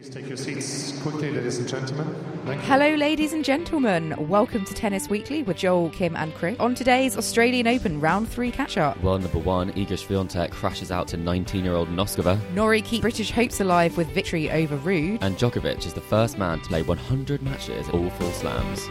Please take your seats quickly, ladies and gentlemen. Thank you. Hello, ladies and gentlemen. Welcome to Tennis Weekly with Joel, Kim, and Chris. On today's Australian Open Round 3 catch up, World number one, Iga Swiatek crashes out to 19-year-old Noskova, Norrie keep British hopes alive with victory over Ruud. and Djokovic is the first man to play 100 matches, at all full slams.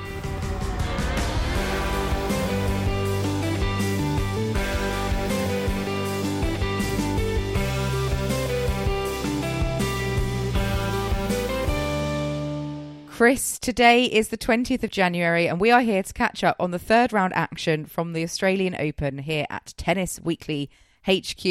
Chris, today is the 20th of January, and we are here to catch up on the third round action from the Australian Open here at Tennis Weekly HQ.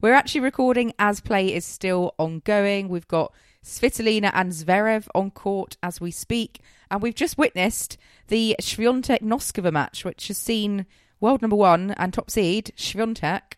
We're actually recording as play is still ongoing. We've got Svitolina and Zverev on court as we speak, and we've just witnessed the Swiatek Noskova match, which has seen world number one and top seed Swiatek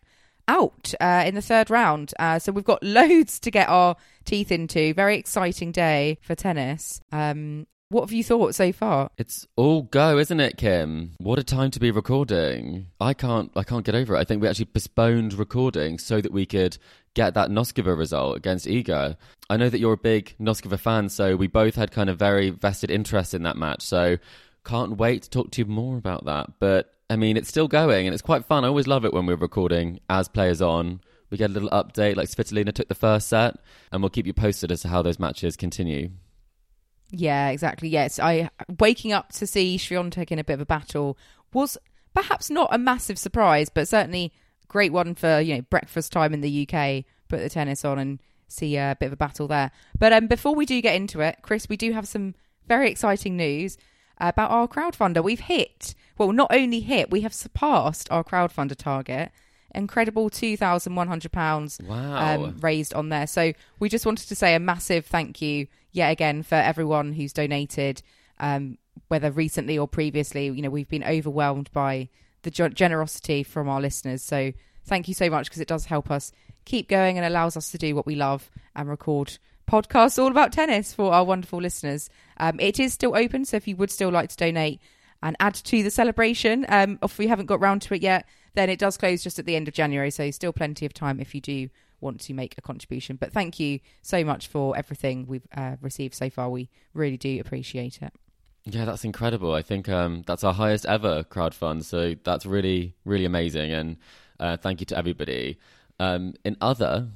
out uh, in the third round. Uh, so we've got loads to get our teeth into. Very exciting day for tennis. Um, what have you thought so far? It's all go, isn't it, Kim? What a time to be recording. I can't I can't get over it. I think we actually postponed recording so that we could get that Noskova result against Iga. I know that you're a big Noskova fan, so we both had kind of very vested interest in that match. So can't wait to talk to you more about that. But I mean, it's still going and it's quite fun. I always love it when we're recording as players on. We get a little update, like Svitolina took the first set, and we'll keep you posted as to how those matches continue. Yeah, exactly. Yes, I waking up to see Swiatek in a bit of a battle was perhaps not a massive surprise, but certainly great one for you know breakfast time in the UK. Put the tennis on and see a bit of a battle there. But um, before we do get into it, Chris, we do have some very exciting news about our crowdfunder. We've hit, well, not only hit, we have surpassed our crowdfunder target. Incredible £2,100 Wow. um, raised on there. So we just wanted to say a massive thank you yet again for everyone who's donated, um, whether recently or previously. You know, we've been overwhelmed by the generosity from our listeners. So thank you so much because it does help us keep going and allows us to do what we love and record podcasts all about tennis for our wonderful listeners. Um, it is still open, so if you would still like to donate and add to the celebration, um, if we haven't got round to it yet, then it does close just at the end of January. So still plenty of time if you do want to make a contribution. But thank you so much for everything we've uh, received so far. We really do appreciate it. Yeah, that's incredible. I think um, that's our highest ever crowdfund, so that's really, really amazing. And uh, thank you to everybody. Um, in other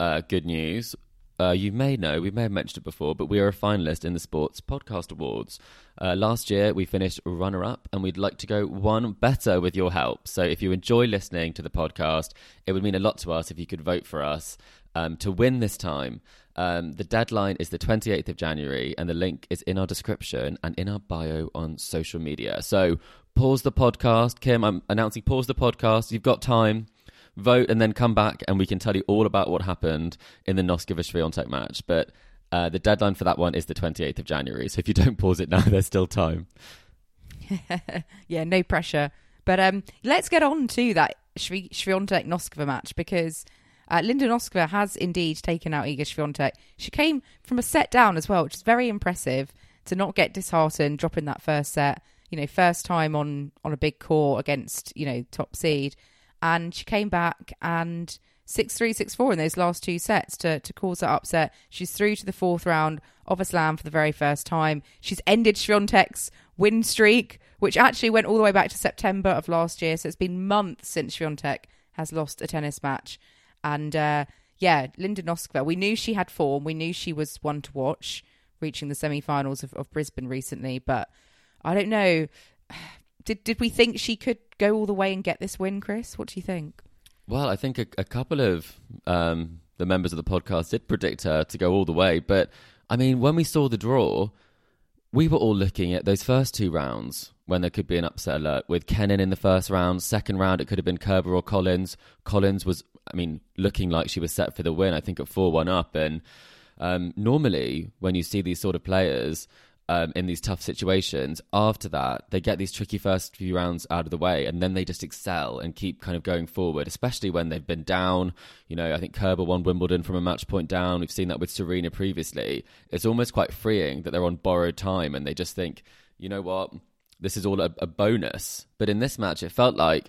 uh, good news, uh, you may know, we may have mentioned it before, but we are a finalist in the Sports Podcast Awards. Uh, last year, we finished runner up, and we'd like to go one better with your help. So if you enjoy listening to the podcast, it would mean a lot to us if you could vote for us um, to win this time. Um, the deadline is the 28th of January, and the link is in our description and in our bio on social media. So pause the podcast. Kim, I'm announcing pause the podcast. You've got time. Vote and then come back, and we can tell you all about what happened in the Noskova Swiatek match. But uh, the deadline for that one is the 28th of January. So if you don't pause it now, there's still time. yeah, no pressure. But um, let's get on to that Shvi- Swiatek Noskova match because uh, Linda Noskova has indeed taken out Iga Swiatek. She came from a set down as well, which is very impressive to not get disheartened, dropping that first set. You know, first time on on a big court against you know top seed, and she came back and six three six four in those last two sets to to cause that upset. She's through to the fourth round of a slam for the very first time. She's ended Swiatek's win streak, which actually went all the way back to September of last year. So it's been months since Swiatek has lost a tennis match. And uh, yeah, Linda Noskova, we knew she had form. We knew she was one to watch, reaching the semi-finals of, of Brisbane recently. But I don't know. Did did we think she could go all the way and get this win, Chris? What do you think? Well, I think a, a couple of um, the members of the podcast did predict her to go all the way. But I mean, when we saw the draw, we were all looking at those first two rounds when there could be an upset alert with Kenin in the first round. Second round, it could have been Kerber or Collins. Collins was I mean, looking like she was set for the win. I think at four one up, and um, normally when you see these sort of players um, in these tough situations, after that they get these tricky first few rounds out of the way, and then they just excel and keep kind of going forward. Especially when they've been down. You know, I think Kerber won Wimbledon from a match point down. We've seen that with Serena previously. It's almost quite freeing that they're on borrowed time, and they just think, you know what, this is all a, a bonus. But in this match, it felt like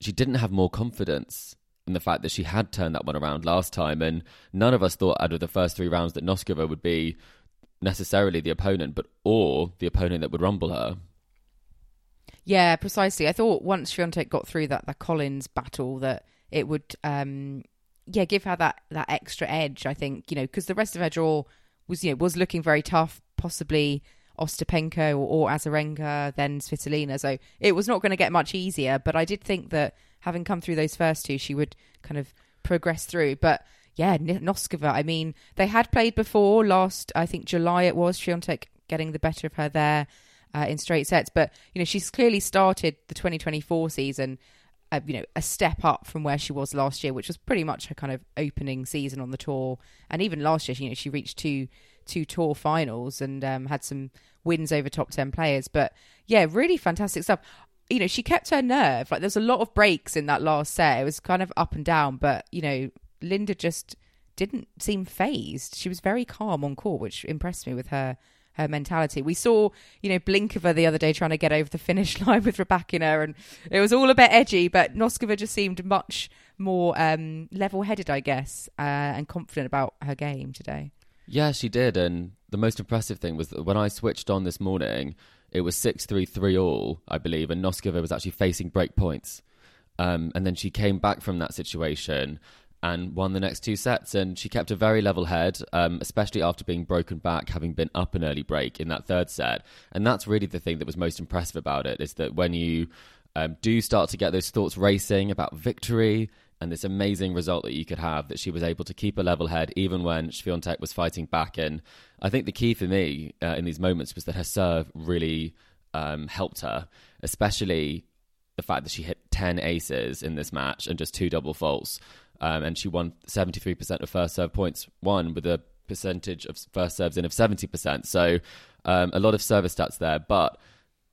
she didn't have more confidence in the fact that she had turned that one around last time, and none of us thought out of the first three rounds that Noskova would be necessarily the opponent, but or the opponent that would rumble her. Yeah, precisely. I thought once Swiatek got through that the Collins battle that it would, um, yeah, give her that that extra edge. I think you know because the rest of her draw was you know was looking very tough, possibly Ostapenko or, or Azarenka, then Svitolina. So it was not going to get much easier. But I did think that having come through those first two, she would kind of progress through. But yeah, Noskova. I mean, they had played before last. I think July it was. Swiatek getting the better of her there uh, in straight sets. But you know, she's clearly started the 2024 season. Uh, you know, a step up from where she was last year, which was pretty much her kind of opening season on the tour. And even last year, you know, she reached two two tour finals and um, had some wins over top 10 players. But yeah, really fantastic stuff. You know, she kept her nerve. Like, there's a lot of breaks in that last set. It was kind of up and down, but, you know, Linda just didn't seem phased. She was very calm on court, which impressed me with her her mentality. We saw, you know, Blinkova the other day trying to get over the finish line with Rybakina, and it was all a bit edgy, but Noskova just seemed much more um, level headed, I guess, uh, and confident about her game today. Yeah, she did. And the most impressive thing was that when I switched on this morning, it was 6 3 3 all, I believe, and Noskova was actually facing break points. Um, and then she came back from that situation and won the next two sets. And she kept a very level head, um, especially after being broken back, having been up an early break in that third set. And that's really the thing that was most impressive about it is that when you um, do start to get those thoughts racing about victory and this amazing result that you could have that she was able to keep a level head even when Swiatek was fighting back. And I think the key for me uh, in these moments was that her serve really um, helped her, especially the fact that she hit 10 aces in this match and just two double faults. Um, and she won 73% of first serve points won with a percentage of first serves in of 70%. So um, a lot of service stats there. But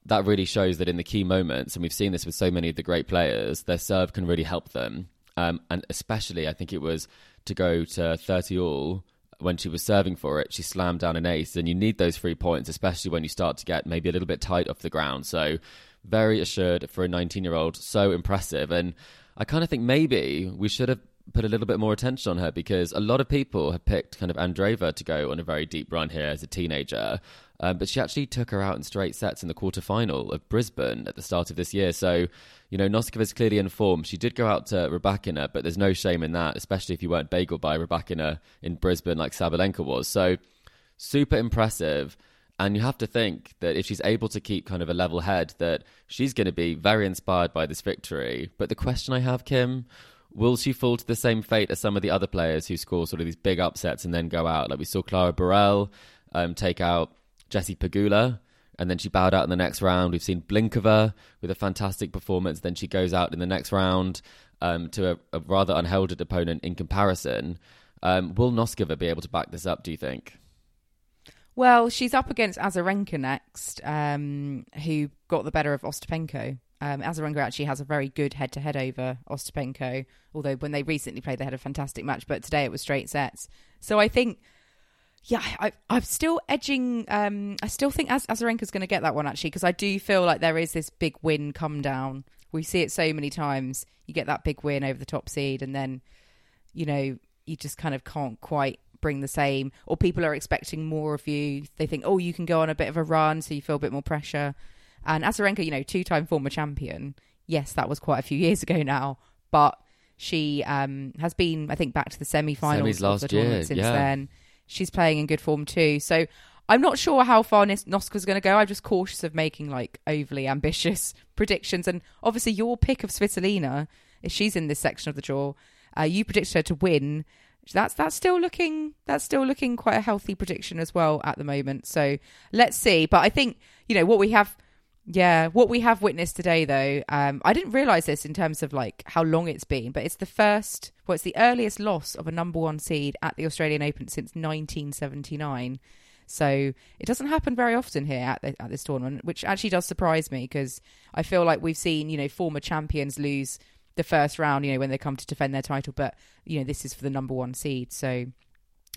that really shows that in the key moments, and we've seen this with so many of the great players, their serve can really help them. Um, and especially, I think it was to go to 30 all when she was serving for it, she slammed down an ace. And you need those three points, especially when you start to get maybe a little bit tight off the ground. So, very assured for a 19 year old, so impressive. And I kind of think maybe we should have put a little bit more attention on her because a lot of people have picked kind of Andreeva to go on a very deep run here as a teenager. Um, but she actually took her out in straight sets in the quarterfinal of Brisbane at the start of this year. So, you know, Noskova is clearly in form. She did go out to Rybakina, but there's no shame in that, especially if you weren't bageled by Rybakina in Brisbane like Sabalenka was. So, super impressive. And you have to think that if she's able to keep kind of a level head, that she's going to be very inspired by this victory. But the question I have, Kim, will she fall to the same fate as some of the other players who score sort of these big upsets and then go out? Like we saw Clara Burel um, take out Jessie Pegula, and then she bowed out in the next round. We've seen Blinkova with a fantastic performance. Then she goes out in the next round um, to a, a, rather unheralded opponent in comparison. Um, will Noskova be able to back this up, do you think? Well, she's up against Azarenka next, um, who got the better of Ostapenko. Um, Azarenka actually has a very good head-to-head over Ostapenko, although when they recently played, they had a fantastic match. But today it was straight sets. So I think yeah, I, I'm still edging. Um, I still think Az- Azarenka's going to get that one actually because I do feel like there is this big win come down. We see it so many times. You get that big win over the top seed, and then you know you just kind of can't quite bring the same, or people are expecting more of you. They think, oh, you can go on a bit of a run, so you feel a bit more pressure. And Azarenka, you know, two-time former champion. Yes, that was quite a few years ago now, but she um, has been, I think, back to the semi-finals Semis of the year, since yeah. then she's playing in good form too. So I'm not sure how far Nis- Noska's going to go. I'm just cautious of making like overly ambitious predictions. And obviously, your pick of Svitolina, if she's in this section of the draw, uh, you predicted her to win. That's that's still looking that's still looking quite a healthy prediction as well at the moment. So let's see. But I think you know what we have Yeah, what we have witnessed today, though, um, I didn't realize this in terms of like how long it's been, but it's the first, well, it's the earliest loss of a number one seed at the Australian Open since 1979. So it doesn't happen very often here at, the, at this tournament, which actually does surprise me because I feel like we've seen, you know, former champions lose the first round, you know, when they come to defend their title, but you know, this is for the number one seed. So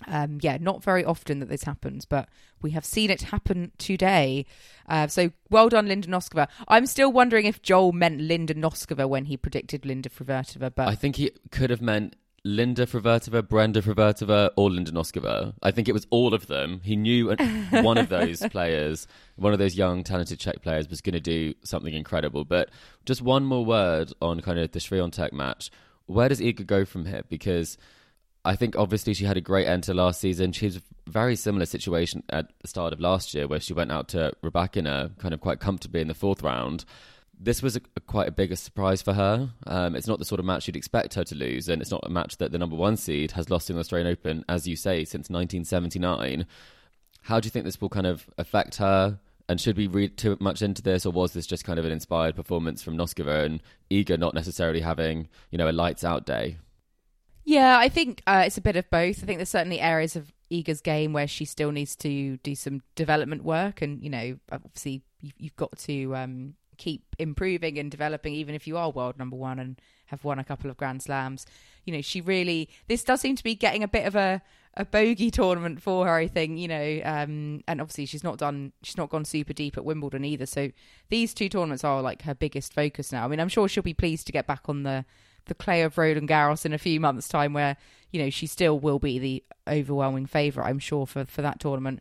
um, yeah, not very often that this happens, but we have seen it happen today. Uh, so well done, Linda Noskova. I'm still wondering if Joel meant Linda Noskova when he predicted Linda Fruhvirtova, but I think he could have meant Linda Fruhvirtova, Brenda Fruhvirtova, or Linda Noskova. I think it was all of them. He knew one of those players, one of those young, talented Czech players, was going to do something incredible. But just one more word on kind of the Swiatek match. Where does Iga go from here? Because I think obviously she had a great end to last season. She's a very similar situation at the start of last year where she went out to Rybakina kind of quite comfortably in the fourth round. This was a, a quite a bigger surprise for her. Um, it's not the sort of match you'd expect her to lose, and it's not a match that the number one seed has lost in the Australian Open, as you say, since 1979. How do you think this will kind of affect her? And should we read too much into this, or was this just kind of an inspired performance from Noskova and Iga not necessarily having, you know, a lights out day? Yeah, I think uh, it's a bit of both. I think there's certainly areas of Iga's game where she still needs to do some development work, and you know, obviously you've got to um, keep improving and developing, even if you are world number one and have won a couple of Grand Slams. You know, she really this does seem to be getting a bit of a a bogey tournament for her. I think you know, um, and obviously she's not done she's not gone super deep at Wimbledon either. So these two tournaments are like her biggest focus now. I mean, I'm sure she'll be pleased to get back on the the clay of Roland Garros in a few months' time, where you know she still will be the overwhelming favourite, I'm sure, for for that tournament.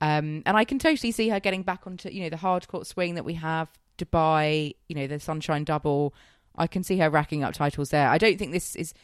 Um, and I can totally see her getting back onto you know the hard court swing that we have, Dubai, you know the Sunshine Double. I can see her racking up titles there. I don't think this is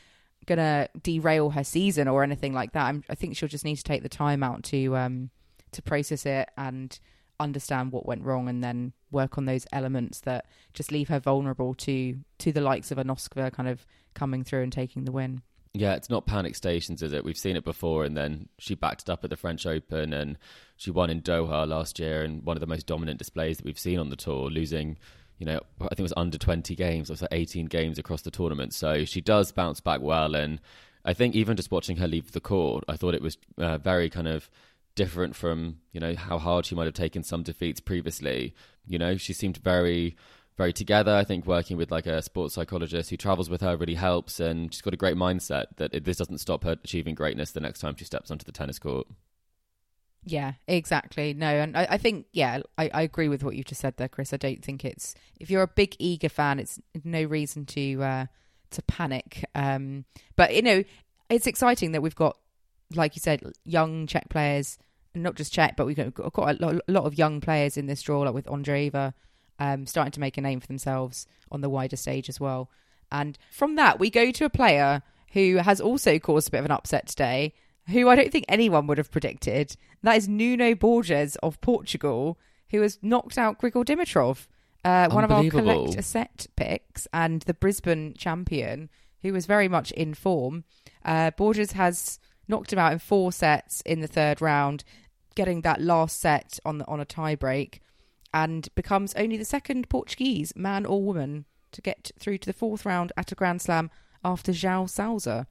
going to derail her season or anything like that. I'm, i think she'll just need to take the time out to um, to process it and understand what went wrong and then work on those elements that just leave her vulnerable to to the likes of a Noskova kind of coming through and taking the win. Yeah, it's not panic stations, is it? We've seen it before, and then she backed it up at the French Open, and she won in Doha last year, and one of the most dominant displays that we've seen on the tour, losing, you know, I think it was under twenty games, it was like eighteen games across the tournament. So she does bounce back well, and I think even just watching her leave the court, I thought it was uh, very kind of different from you know how hard she might have taken some defeats previously. You know, she seemed very very together. I think working with like a sports psychologist who travels with her really helps, and she's got a great mindset that it, this doesn't stop her achieving greatness the next time she steps onto the tennis court. Yeah, exactly. No, and I, I think yeah, I, I, agree with what you've just said there, Chris. I don't think it's if you're a big Iga fan, it's no reason to uh, to panic. Um, but you know, it's exciting that we've got, like you said, young Czech players not just Czech, but we've got, quite a lot, a lot, of young players in this draw, like with Andreeva, um, starting to make a name for themselves on the wider stage as well. And from that, we go to a player who has also caused a bit of an upset today, who I don't think anyone would have predicted. That is Nuno Borges of Portugal, who has knocked out Grigor Dimitrov, uh, one of our collect set picks, and the Brisbane champion, who was very much in form. Uh, Borges has knocked him out in four sets in the third round, getting that last set on the, on a tie break, and becomes only the second Portuguese man or woman to get through to the fourth round at a Grand Slam after João Sousa.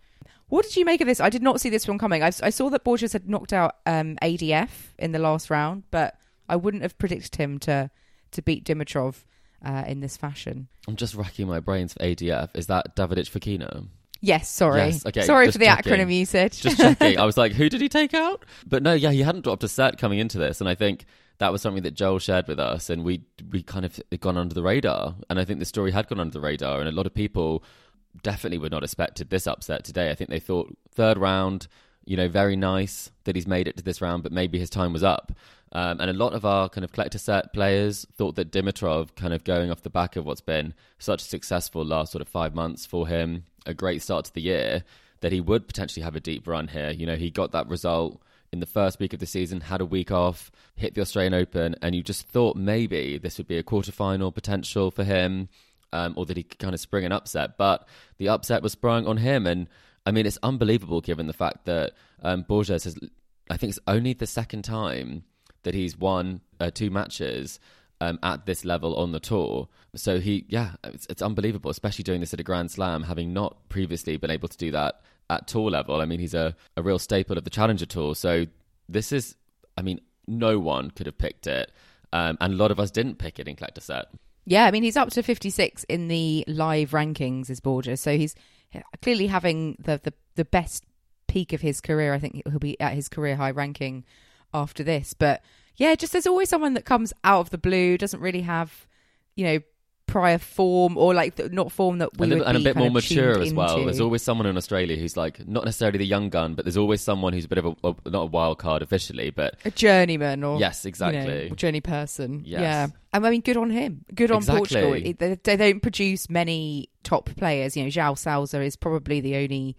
What did you make of this? I did not see this one coming. I, I saw that Borges had knocked out um, ADF in the last round, but I wouldn't have predicted him to to beat Dimitrov uh, in this fashion. I'm just racking my brains for ADF. Is that Davidovich Fokina? Yes, sorry. Yes, okay. Sorry for the checking. acronym usage. Just checking. I was like, who did he take out? But no, yeah, he hadn't dropped a set coming into this, and I think that was something that Joel shared with us, and we we kind of gone under the radar. And I think the story had gone under the radar, and a lot of people definitely would not expected this upset today. I think they thought third round, you know, very nice that he's made it to this round, but maybe his time was up. Um, and a lot of our kind of collector set players thought that Dimitrov, kind of going off the back of what's been such a successful last sort of five months for him, a great start to the year, that he would potentially have a deep run here. You know, he got that result in the first week of the season, had a week off, hit the Australian Open, and you just thought maybe this would be a quarterfinal potential for him, um, or that he could kind of spring an upset. But the upset was sprung on him, and I mean, it's unbelievable given the fact that um, Borges has, I think it's only the second time that he's won uh, two matches um, at this level on the tour. So he, yeah, it's, it's unbelievable, especially doing this at a Grand Slam, having not previously been able to do that at tour level. I mean, he's a, a real staple of the Challenger Tour. So this is, I mean, no one could have picked it. Um, and a lot of us didn't pick it in collector set. Yeah, I mean he's up to 56 in the live rankings is Borges, so he's clearly having the, the the best peak of his career. I think he'll be at his career high ranking after this. But yeah, just there's always someone that comes out of the blue, doesn't really have, you know, prior form or like the, not form that we and, would and a bit more mature as well. into. There's always someone in Australia who's like not necessarily the young gun, but there's always someone who's a bit of a, a not a wild card officially, but a journeyman or Yes, you exactly. know, journey person. Yes. Yeah, and I mean, good on him. Good on Exactly. Portugal. It- They, they don't produce many top players. You know, João Sousa is probably the only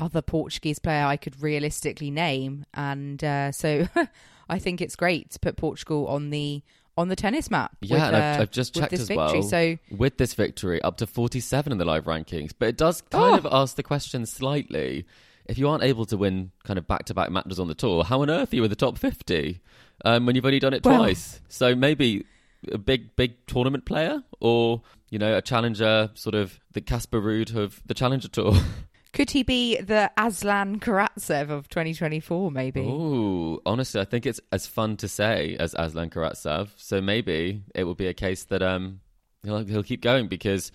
other Portuguese player I could realistically name, and uh, so I think it's great to put Portugal on the on the tennis map. Yeah, with, and I've, uh, I've just checked this as victory. well. So with this victory, up to 47 in the live rankings. But it does kind Oh. of ask the question slightly: if you aren't able to win kind of back-to-back matches on the tour, how on earth are you in the top 50 um, when you've only done it Well- twice? So maybe a big, big tournament player, or you know, a challenger, sort of the Casper Ruud of the Challenger Tour. could he be the Aslan Karatsev of 2024? Maybe. Ooh, honestly, I think it's as fun to say as Aslan Karatsev. So maybe it will be a case that um he'll he'll keep going because,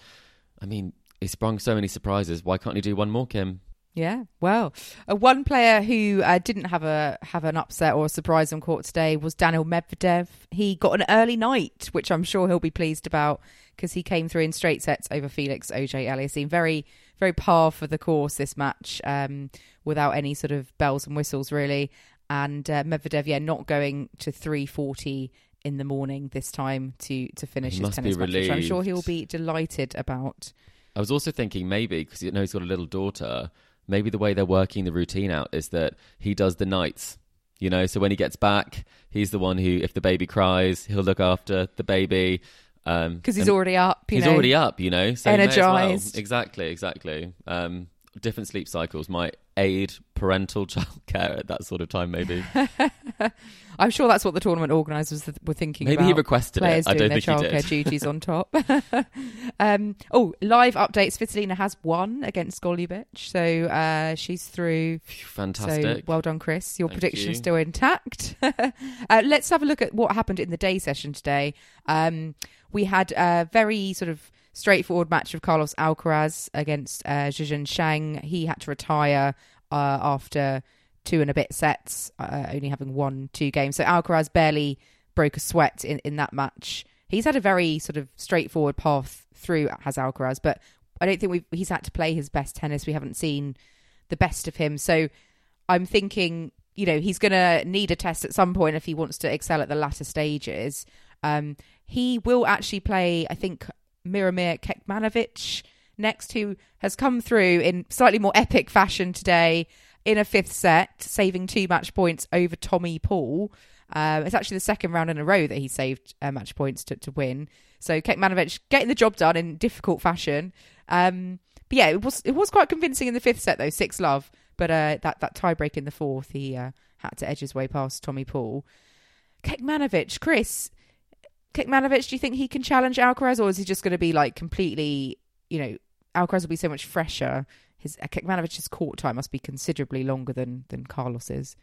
I mean, he sprung so many surprises. Why can't he do one more, Kim? Yeah, well, uh, one player who uh, didn't have a have an upset or a surprise on court today was Daniil Medvedev. He got an early night, which I'm sure he'll be pleased about because he came through in straight sets over Felix Auger-Aliassime. Very very par for the course this match, um, without any sort of bells and whistles really. And uh, Medvedev, yeah, not going to 340 in the morning this time to to finish He his tennis match, which I'm sure he'll be delighted about. I was also thinking maybe because you know he's got a little daughter. Maybe the way they're working the routine out is that he does the nights. You know, so when he gets back, he's the one who, if the baby cries, he'll look after the baby. Um, Because he's already up, you he's know. already up, you know, so as well. Exactly, exactly. Um, different sleep cycles might aid parental childcare at that sort of time. Maybe, I'm sure that's what the tournament organisers were thinking. maybe he requested it. players I doing don't their think he childcare duties on top. um, oh, live updates. Svitolina has won against Golubic, so uh, she's through. Fantastic. So well done, Chris. Your Thank prediction's you. still intact. uh, let's have a look at what happened in the day session today. Um, we had a very sort of straightforward match of Carlos Alcaraz against uh, Zhizhen Zhang. He had to retire uh, after two and a bit sets, uh, only having won two games. So Alcaraz barely broke a sweat in, in that match. He's had a very sort of straightforward path through, has Alcaraz, but I don't think we've, he's had to play his best tennis. We haven't seen the best of him. So I'm thinking, you know, he's going to need a test at some point if he wants to excel at the latter stages. Um, he will actually play, I think, Miomir Kecmanovic next, who has come through in slightly more epic fashion today in a fifth set, saving two match points over Tommy Paul. Uh, it's actually the second round in a row that he saved uh, match points to, to win. So Kecmanovic getting the job done in difficult fashion. Um, but yeah, it was it was quite convincing in the fifth set though, six love. But uh, that that tiebreak in the fourth, he uh, had to edge his way past Tommy Paul. Kecmanovic, Chris, Kecmanovic, do you think he can challenge Alcaraz, or is he just going to be like completely, you know, Alcaraz will be so much fresher. His uh, Kecmanovic's court time must be considerably longer than than Carlos's.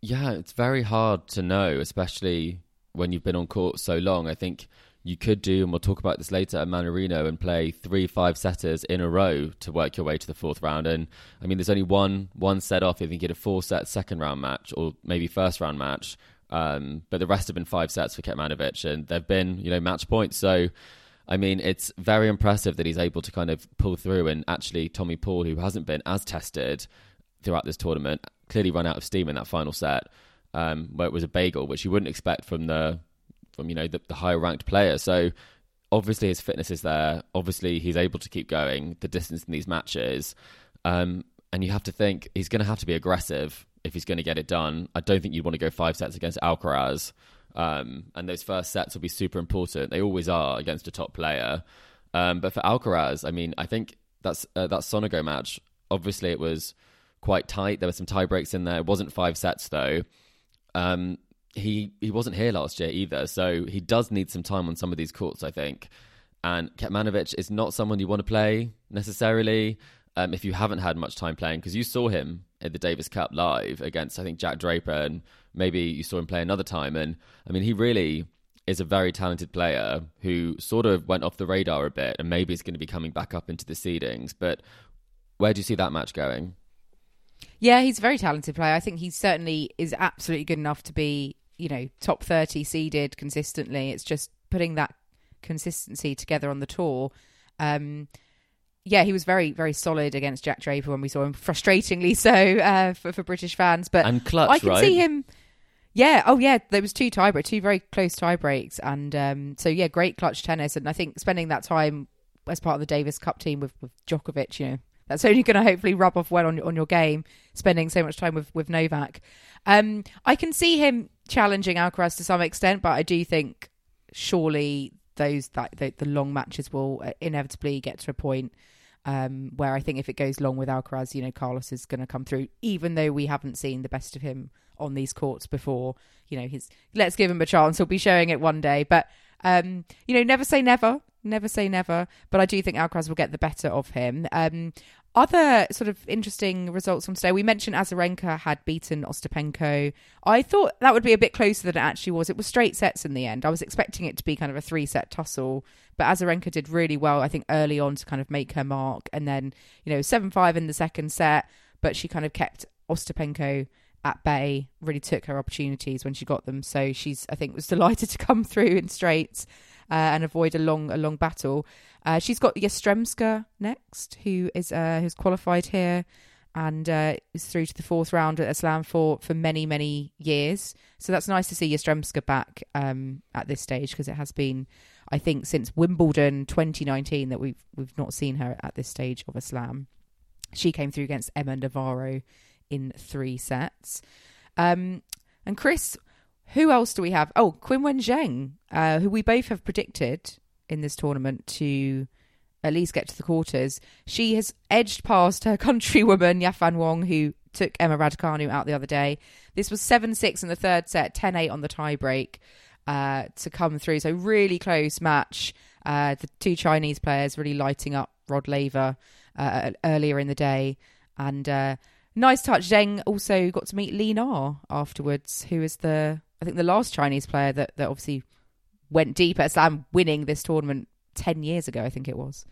Yeah, it's very hard to know, especially when you've been on court so long. I think you could do, and we'll talk about this later at Mannarino, and play three five setters in a row to work your way to the fourth round. And I mean, there's only one one set off. I think you get a four set second round match, or maybe first round match. Um, but the rest have been five sets for Kecmanovic, and they've been you know match points. So. I mean, it's very impressive that he's able to kind of pull through. And actually, Tommy Paul, who hasn't been as tested throughout this tournament, clearly run out of steam in that final set, um, where it was a bagel, which you wouldn't expect from the from you know the, the higher ranked player. So obviously his fitness is there. Obviously he's able to keep going the distance in these matches, um, and you have to think he's going to have to be aggressive if he's going to get it done. I don't think you'd want to go five sets against Alcaraz. Um, and those first sets will be super important. They always are against a top player. Um, but for Alcaraz, I mean, I think that's uh, that Sonego match. Obviously, it was quite tight. There were some tie breaks in there. It wasn't five sets though. Um, he he wasn't here last year either, so he does need some time on some of these courts, I think. And Kecmanovic is not someone you want to play necessarily um, if you haven't had much time playing, because you saw him at the Davis Cup live against, I think, Jack Draper, and maybe you saw him play another time. And I mean, he really is a very talented player who sort of went off the radar a bit, and maybe is going to be coming back up into the seedings. But where do you see that match going? Yeah, he's a very talented player. I think he certainly is absolutely good enough to be, you know, top 30 seeded consistently. It's just putting that consistency together on the tour. Um, yeah, he was very, very solid against Jack Draper when we saw him, frustratingly so uh, for, for British fans. But And clutch, I can right? see him. Yeah. Oh, yeah. There was two tie breaks, two very close tie breaks, and um, so yeah, great clutch tennis. And I think spending that time as part of the Davis Cup team with, with Djokovic, you know, that's only going to hopefully rub off well on on your game. Spending so much time with with Novak, um, I can see him challenging Alcaraz to some extent, but I do think surely those that the, the long matches will uh, inevitably get to a point um, where I think if it goes long with Alcaraz, you know, Carlos is going to come through, even though we haven't seen the best of him on these courts before. You know, he's let's give him a chance. He'll be showing it one day, but um, you know, never say never. Never say never, but I do think Alcaraz will get the better of him. Um, other sort of interesting results from today. We mentioned Azarenka had beaten Ostapenko. I thought that would be a bit closer than it actually was. It was straight sets in the end. I was expecting it to be kind of a three set tussle, but Azarenka did really well, I think, early on to kind of make her mark. And then, you know, 7 5 in the second set, but she kind of kept Ostapenko at bay, really took her opportunities when she got them. So she's, I think, was delighted to come through in straights. Uh, and avoid a long a long battle. Uh, she's got Yastremska next, who is uh, who's qualified here and uh, is through to the fourth round at Islam for for many many years. So that's nice to see Yastremska back um, at this stage because it has been, I think, since Wimbledon 2019 that we've we've not seen her at this stage of Islam. She came through against Emma Navarro in three sets. Um, and Chris, who else do we have? Oh, Qinwen Zheng, uh, who we both have predicted in this tournament to at least get to the quarters. She has edged past her countrywoman, Yafan Wang, who took Emma Raducanu out the other day. This was 7 6 in the third set, 10 8 on the tiebreak uh, to come through. So, really close match. Uh, the two Chinese players really lighting up Rod Laver uh, earlier in the day. And uh, nice touch. Zheng also got to meet Li Na afterwards, who is the, I think, the last Chinese player that, that obviously went deep at Slam, winning this tournament 10 years ago, I think it was.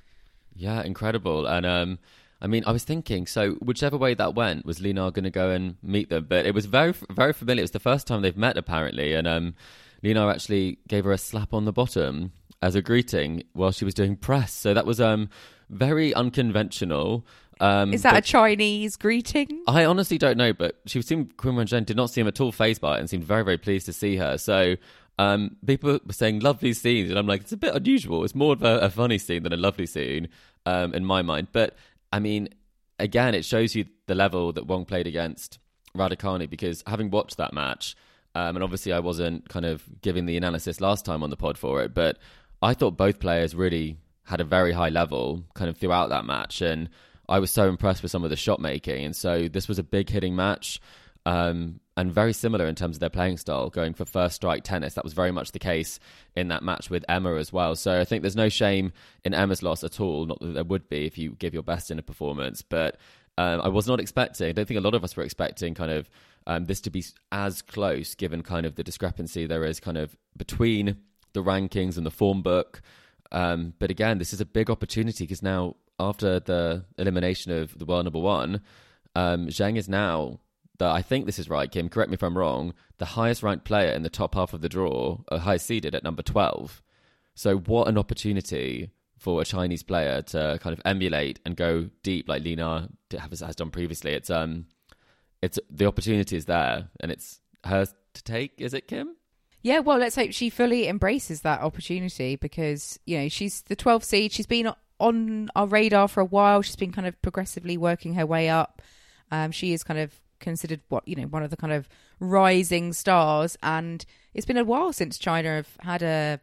Yeah, incredible. And um, I mean, I was thinking, so whichever way that went, was Li Na going to go and meet them? But it was very, very familiar. It was the first time they've met, apparently. And um, Li Na actually gave her a slap on the bottom as a greeting while she was doing press. So that was um, very unconventional. Um, Is that a Chinese greeting? I honestly don't know, but she seemed Qinwen Zheng did not seem at all phased by it and seemed very, very pleased to see her. So um, people were saying lovely scenes, and I'm like, it's a bit unusual. It's more of a, a funny scene than a lovely scene um, in my mind. But I mean, again, it shows you the level that Wang played against Raducanu because having watched that match, um, and obviously I wasn't kind of giving the analysis last time on the pod for it, but I thought both players really had a very high level kind of throughout that match, and I was so impressed with some of the shot making, and so this was a big hitting match. Um, and very similar in terms of their playing style, going for first strike tennis. That was very much the case in that match with Emma as well. So I think there's no shame in Emma's loss at all. Not that there would be if you give your best in a performance, but um, I was not expecting. I don't think a lot of us were expecting kind of um, this to be as close, given kind of the discrepancy there is kind of between the rankings and the form book. Um, but again, this is a big opportunity because now after the elimination of the world number one, um, Zhang is now the I think this is right, Kim. Correct me if I'm wrong. The highest ranked player in the top half of the draw, uh, highest seeded at number twelve. So what an opportunity for a Chinese player to kind of emulate and go deep like Li Na has, has done previously. It's um, it's the opportunity is there and it's hers to take. Is it Kim? Yeah, well, let's hope she fully embraces that opportunity because, you know, she's the 12th seed. She's been on our radar for a while. She's been kind of progressively working her way up. Um, she is kind of considered what, you know, one of the kind of rising stars. And it's been a while since China have had a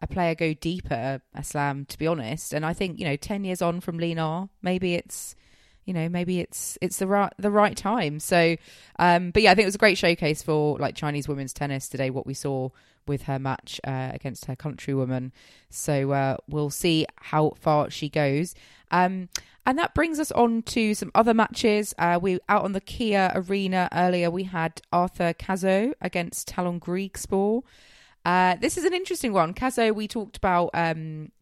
a player go deeper at slam, to be honest. And I think, you know, 10 years on from Li Na, maybe it's, you know maybe it's it's the right the right time. So, um, but yeah, I think it was a great showcase for like Chinese women's tennis today. What we saw with her match uh, against her countrywoman. So uh, we'll see how far she goes. Um, and that brings us on to some other matches. Uh, we out on the Kia Arena earlier. We had Arthur Cazaux against Tallon Griekspoor. Uh, this is an interesting one. Cazaux, we talked about. Um,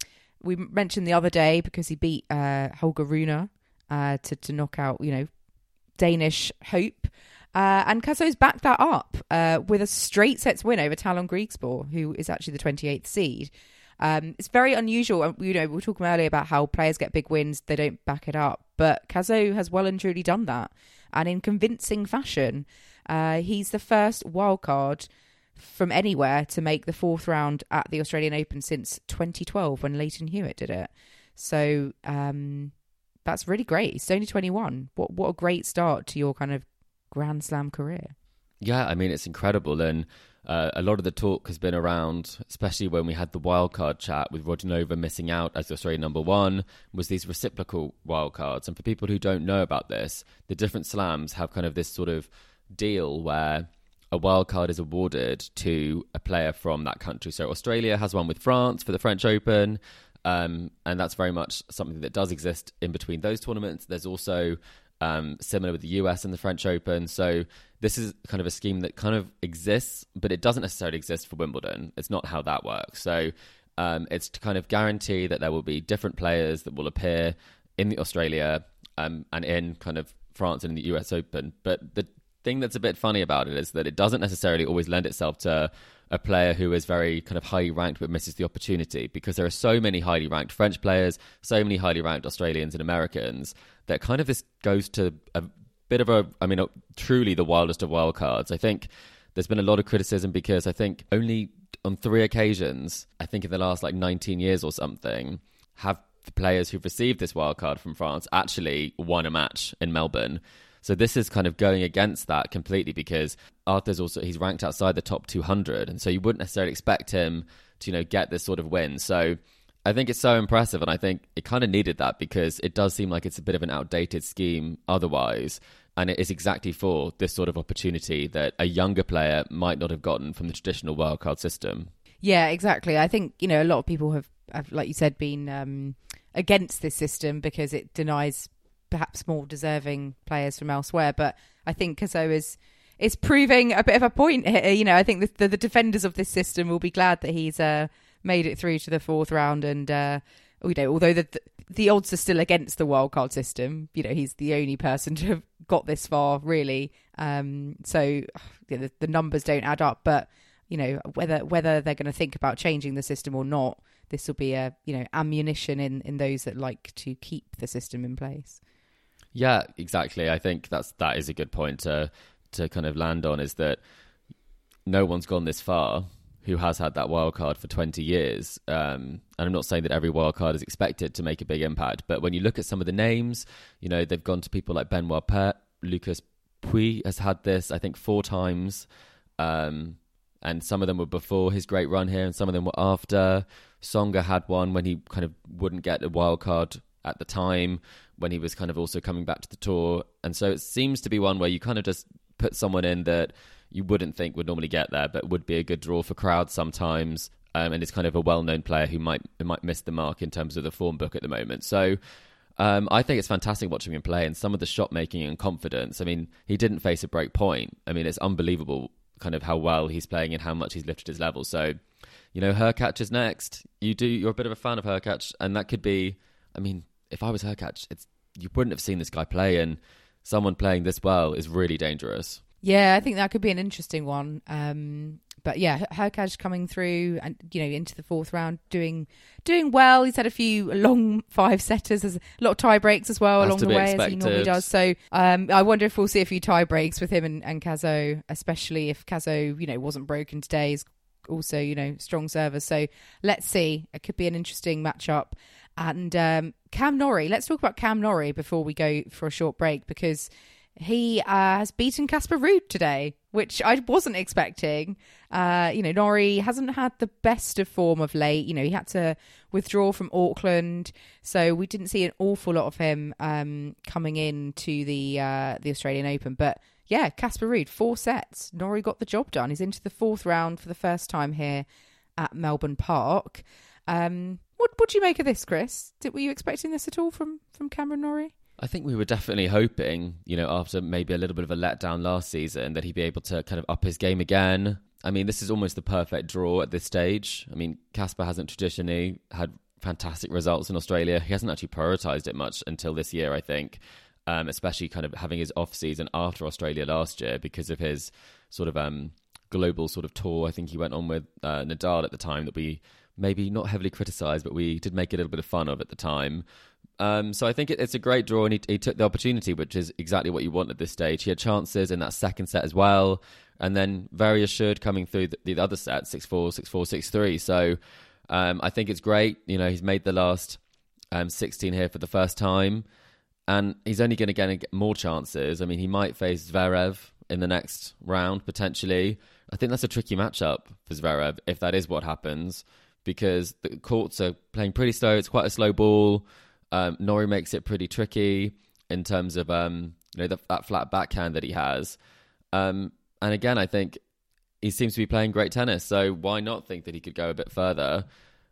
we mentioned the other day because he beat uh, Holger Rune uh, to to knock out, you know, Danish hope. Uh, and Cazaux's backed that up uh, with a straight sets win over Tallon Griekspoor, who is actually the 28th seed. Um, it's very unusual. You know, we were talking earlier about how players get big wins, they don't back it up. But Cazaux has well and truly done that. And in convincing fashion, uh, he's the first wild card from anywhere to make the fourth round at the Australian Open since 2012 when Lleyton Hewitt did it. So um, that's really great. He's only 21. What what a great start to your kind of Grand Slam career. Yeah, I mean it's incredible, and uh, a lot of the talk has been around, especially when we had the wildcard chat with Rodionova missing out as Australian number one, was these reciprocal wildcards. And for people who don't know about this, the different slams have kind of this sort of deal where a wildcard is awarded to a player from that country. So Australia has one with France for the French Open. Um, and that's very much something that does exist in between those tournaments. There's also um, similar with the US and the French Open. So this is kind of a scheme that kind of exists, but it doesn't necessarily exist for Wimbledon. It's not how that works. So um, it's to kind of guarantee that there will be different players that will appear in the Australia um, and in kind of France and in the US Open. But the thing that's a bit funny about it is that it doesn't necessarily always lend itself to a player who is very kind of highly ranked but misses the opportunity because there are so many highly ranked French players, so many highly ranked Australians and Americans that kind of this goes to a bit of a, I mean, a, truly the wildest of wild cards. I think there's been a lot of criticism because I think only on three occasions, I think in the last like 19 years or something, have the players who've received this wild card from France actually won a match in Melbourne. So this is kind of going against that completely because Arthur's also he's ranked outside the top 200, and so you wouldn't necessarily expect him to you know get this sort of win. So I think it's so impressive, and I think it kind of needed that because it does seem like it's a bit of an outdated scheme otherwise. And it is exactly for this sort of opportunity that a younger player might not have gotten from the traditional wildcard system. Yeah, exactly. I think, you know, a lot of people have, have like you said, been um, against this system because it denies perhaps more deserving players from elsewhere. But I think Cazaux is is proving a bit of a point here. You know, I think the, the, the defenders of this system will be glad that he's uh, made it through to the fourth round, and uh, you know, although the the odds are still against the wildcard system, you know, he's the only person to have got this far, really. Um, so the, the numbers don't add up, but you know whether whether they're going to think about changing the system or not, this will be a you know ammunition in in those that like to keep the system in place. Yeah, exactly. I think that's that is a good point to to kind of land on is that no one's gone this far who has had that wild card for 20 years. Um, and I'm not saying that every wild card is expected to make a big impact, but when you look at some of the names, you know, they've gone to people like Benoit Paire, Lucas Pouille has had this, I think, four times. Um, and some of them were before his great run here, and some of them were after. Tsonga had one when he kind of wouldn't get a wild card at the time, when he was kind of also coming back to the tour. And so it seems to be one where you kind of just put someone in that you wouldn't think would normally get there, but would be a good draw for crowds sometimes. Um, and is kind of a well-known player who might who might miss the mark in terms of the form book at the moment. So um, I think it's fantastic watching him play and some of the shot making and confidence. I mean, he didn't face a break point. I mean, it's unbelievable kind of how well he's playing and how much he's lifted his level. So, you know, Hurkacz is next. You do you're a bit of a fan of Hurkacz, and that could be. I mean, if I was Hurkacz, it's you wouldn't have seen this guy play, and someone playing this well is really dangerous. Yeah, I think that could be an interesting one. Um, but yeah, Hurkacz coming through and you know into the fourth round, doing doing well. He's had a few long five setters, there's a lot of tie breaks as well Has along the way as he normally does. So um, I wonder if we'll see a few tie breaks with him and, and Cazaux, especially if Cazaux you know wasn't broken today. He's also you know strong server. So let's see. It could be an interesting matchup. And um, Cam Norrie, let's talk about Cam Norrie before we go for a short break because he uh, has beaten Casper Ruud today, which I wasn't expecting. Uh, you know, Norrie hasn't had the best of form of late. You know, he had to withdraw from Auckland, so we didn't see an awful lot of him um, coming in to the uh, the Australian Open. But yeah, Casper Ruud, four sets. Norrie got the job done. He's into the fourth round for the first time here at Melbourne Park. Um, what do you make of this, Chris? Did, were you expecting this at all from from Cameron Norrie? I think we were definitely hoping, you know, after maybe a little bit of a letdown last season, that he'd be able to kind of up his game again. I mean, this is almost the perfect draw at this stage. I mean, Casper hasn't traditionally had fantastic results in Australia. He hasn't actually prioritised it much until this year, I think, um, especially kind of having his off season after Australia last year because of his sort of um, global sort of tour. I think he went on with uh, Nadal at the time that we maybe not heavily criticised, but we did make a little bit of fun of at the time. Um, so I think it, it's a great draw, and he, he, took the opportunity, which is exactly what you want at this stage. He had chances in that second set as well, and then very assured coming through the, the other set, 6 4, 6 4, 6 3. So um, I think it's great. You know, he's made the last um, 16 here for the first time, and he's only going to get more chances. I mean, he might face Zverev in the next round, potentially. I think that's a tricky matchup for Zverev if that is what happens, because the courts are playing pretty slow. It's quite a slow ball. Um, Norrie makes it pretty tricky in terms of um, you know the, that flat backhand that he has. Um, and again, I think he seems to be playing great tennis. So why not think that he could go a bit further?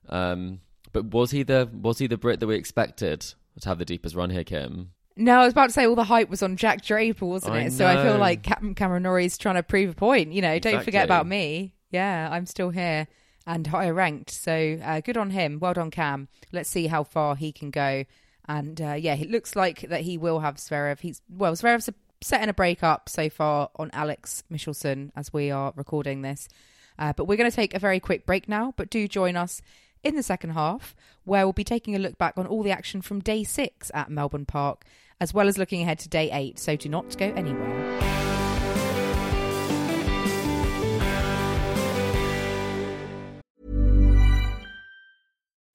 Um, but was he the was he the Brit that we expected to have the deepest run here, Kim? No, I was about to say all the hype was on Jack Draper, wasn't I it? So I feel like Captain Cameron Norrie's trying to prove a point. You know, don't forget about me. Yeah, I'm still here and higher ranked. So uh, good on him. Well done, Cam. Let's see how far he can go. And uh, yeah, it looks like that he will have Zverev. He's well, Zverev's setting a break up so far on Alex Michelsen as we are recording this. Uh, but we're going to take a very quick break now. But do join us in the second half, where we'll be taking a look back on all the action from day six at Melbourne Park, as well as looking ahead to day eight. So do not go anywhere.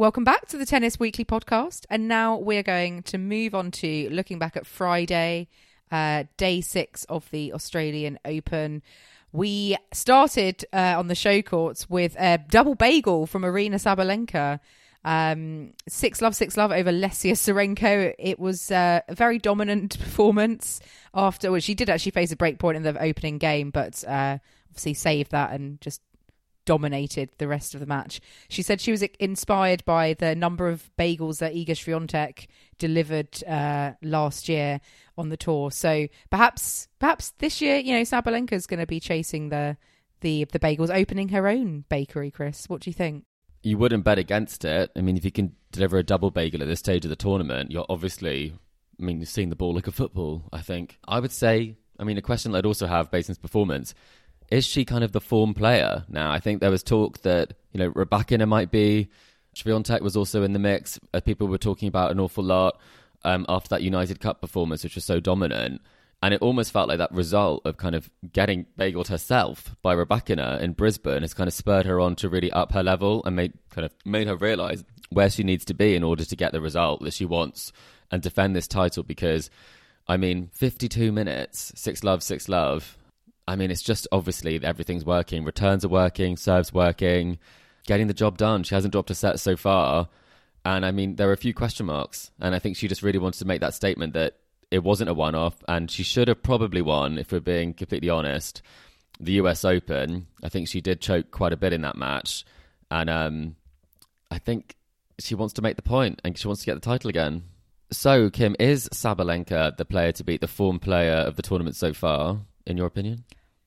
Welcome back to the Tennis Weekly podcast. And now we're going to move on to looking back at Friday, uh, day six of the Australian Open. We started uh, on the show courts with a double bagel from Aryna Sabalenka. Um, six love, six love over Lesia Tsurenko. It was uh, a very dominant performance after, well, she did actually face a break point in the opening game, but uh, obviously saved that and just dominated the rest of the match. She said she was inspired by the number of bagels that Iga Swiatek delivered uh, last year on the tour. So perhaps, perhaps this year, you know, Sabalenka's going to be chasing the the the bagels, opening her own bakery. Chris, what do you think? You wouldn't bet against it. I mean, if you can deliver a double bagel at this stage of the tournament, you're obviously, I mean, you're seeing the ball like a football, I think. I would say, I mean, a question I'd also have based on his performance is she kind of the form player now? I think there was talk that, you know, Rybakina might be. Swiatek was also in the mix. Uh, people were talking about an awful lot um, after that United Cup performance, which was so dominant. And it almost felt like that result of kind of getting bageled herself by Rybakina in Brisbane has kind of spurred her on to really up her level and made kind of made her realise where she needs to be in order to get the result that she wants and defend this title. Because, I mean, 52 minutes, six love, six love. I mean, it's just obviously everything's working. Returns are working, serves working, getting the job done. She hasn't dropped a set so far. And I mean, there were a few question marks, and I think she just really wanted to make that statement that it wasn't a one off, and she should have probably won, if we're being completely honest, the US Open. I think she did choke quite a bit in that match, and um, I think she wants to make the point and she wants to get the title again. So, Kim, is Sabalenka the player to beat the form player of the tournament so far, in your opinion?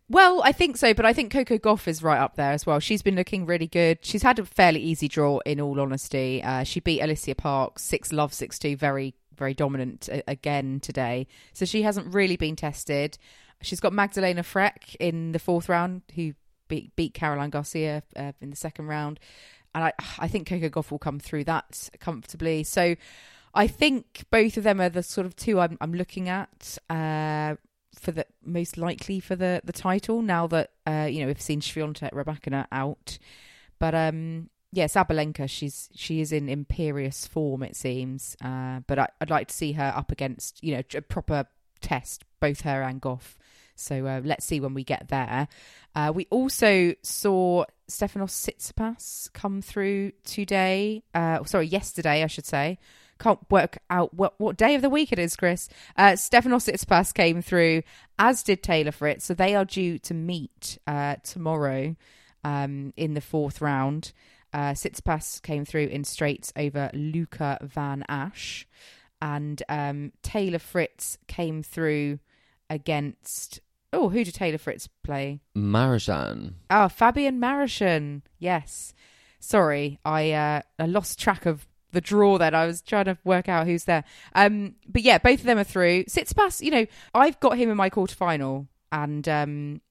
Well, I think so, but I think Coco Gauff is right up there as well. She's been looking really good. She's had a fairly easy draw, in all honesty. Uh, she beat Alycia Park six love six two, very very dominant uh, again today. So she hasn't really been tested. She's got Magdalena Frech in the fourth round, who beat, beat Caroline Garcia uh, in the second round, and I I think Coco Gauff will come through that comfortably. So I think both of them are the sort of two I'm, I'm looking at. Uh, for the most likely for the the title now that uh you know we've seen Swiatek Rybakina out. But um yeah Sabalenka she's she is in imperious form it seems. Uh but I, would like to see her up against you know a proper test both her and Gauff. so uh, let's see when we get there. Uh, we also saw Stefanos Tsitsipas come through today uh sorry yesterday I should say can't work out what, what day of the week it is, Chris. Uh, Stefanos Tsitsipas came through, as did Taylor Fritz. So they are due to meet uh, tomorrow um, in the fourth round. Uh, came through in straights over Luca Van Assche. And um, Taylor Fritz came through against. Oh, who did Taylor Fritz play? Marozsan. Oh, Fabian Marozsan. Yes. Sorry, I uh, I lost track of the draw then. I was trying to work out who's there. Um, but yeah, both of them are through. Tsitsipas, you know, I've got him in my quarterfinal and um,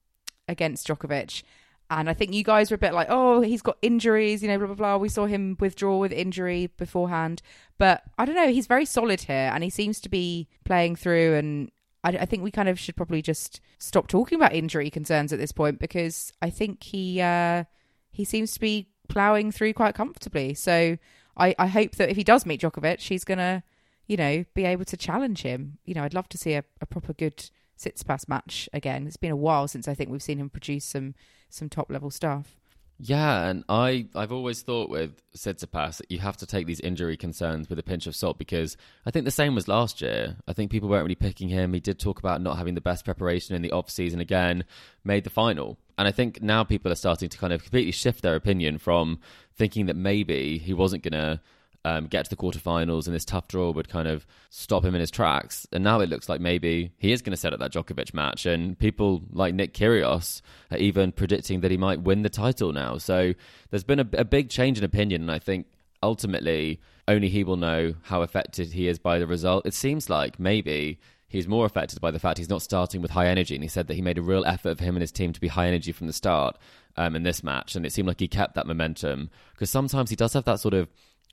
against Djokovic. And I think you guys were a bit like, oh, he's got injuries, you know, blah, blah, blah. We saw him withdraw with injury beforehand. But I don't know, he's very solid here and he seems to be playing through. And I, I think we kind of should probably just stop talking about injury concerns at this point because I think he uh, he seems to be ploughing through quite comfortably. So I, I hope that if he does meet Djokovic, he's to, you know, be able to challenge him. You know, I'd love to see a, a proper good Tsitsipas match again. It's been a while since I think we've seen him produce some some top level stuff. Yeah, and I I've always thought with Tsitsipas that you have to take these injury concerns with a pinch of salt because I think the same was last year. I think people weren't really picking him. He did talk about not having the best preparation in the off season again, made the final. And I think now people are starting to kind of completely shift their opinion from thinking that maybe he wasn't going to um, get to the quarterfinals and this tough draw would kind of stop him in his tracks. And now it looks like maybe he is going to set up that Djokovic match. And people like Nick Kyrgios are even predicting that he might win the title now. So there's been a, a big change in opinion. And I think ultimately only he will know how affected he is by the result. It seems like maybe he's more affected by the fact he's not starting with high energy. And he said that he made a real effort for him and his team to be high energy from the start um, in this match. And it seemed like he kept that momentum because sometimes he does have that sort of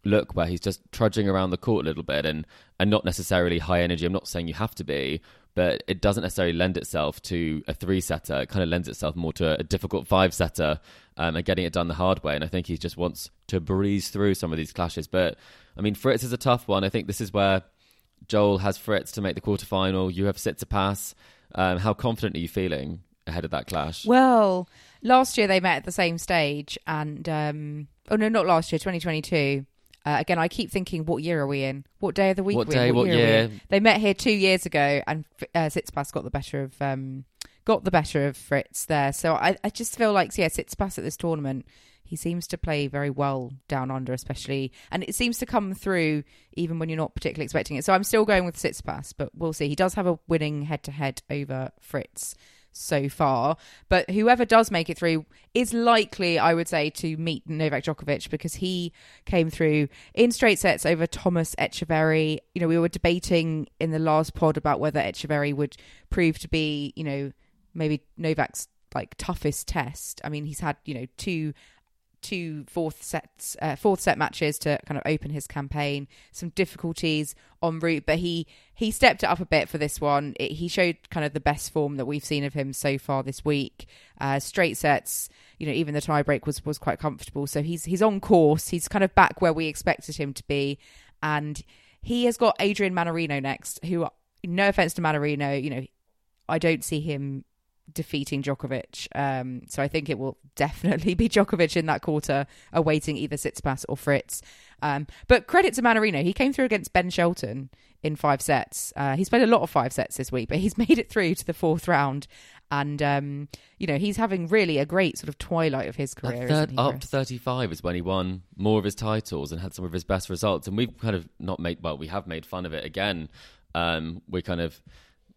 look where he's just trudging around the court a little bit and, and not necessarily high energy. I'm not saying you have to be, but it doesn't necessarily lend itself to a three setter. It kind of lends itself more to a difficult five setter um, and getting it done the hard way. And I think he just wants to breeze through some of these clashes. But I mean, Fritz is a tough one. I think this is where Joel has Fritz to make the quarterfinal. You have Tsitsipas. Um, how confident are you feeling ahead of that clash? Well, last year they met at the same stage, and um, oh no, not last year, 2022. Uh, again, I keep thinking, what year are we in? What day of the week? What we day? In? What, year? year? They met here two years ago, and uh, Tsitsipas got the better of um, got the better of Fritz there. So I, I just feel like, yeah, Tsitsipas at this tournament, he seems to play very well down under, especially, and it seems to come through even when you're not particularly expecting it. So I'm still going with Tsitsipas, but we'll see. He does have a winning head to head over Fritz so far. But whoever does make it through is likely, I would say, to meet Novak Djokovic because he came through in straight sets over Thomas Etcheverry. You know, we were debating in the last pod about whether Etcheverry would prove to be, you know, maybe Novak's like toughest test. I mean, he's had, you know, two two fourth sets, uh, fourth set matches to kind of open his campaign. Some difficulties en route, but he he stepped it up a bit for this one. It, he showed kind of the best form that we've seen of him so far this week. Uh, straight sets, you know, even the tiebreak was was quite comfortable. So he's he's on course. He's kind of back where we expected him to be, and he has got Adrian Mannarino next. Who, no offense to Mannarino, you know, I don't see him defeating Djokovic. Um, so I think it will definitely be Djokovic in that quarter, awaiting either Tsitsipas or Fritz. Um, but credit to Mannarino, he came through against Ben Shelton in five sets. Uh, he's played a lot of five sets this week, but he's made it through to the fourth round. And um, you know he's having really a great sort of twilight of his career. Third, he, up to 35 is when he won more of his titles and had some of his best results. And we've kind of not made, well, we have made fun of it again. Um, we're kind of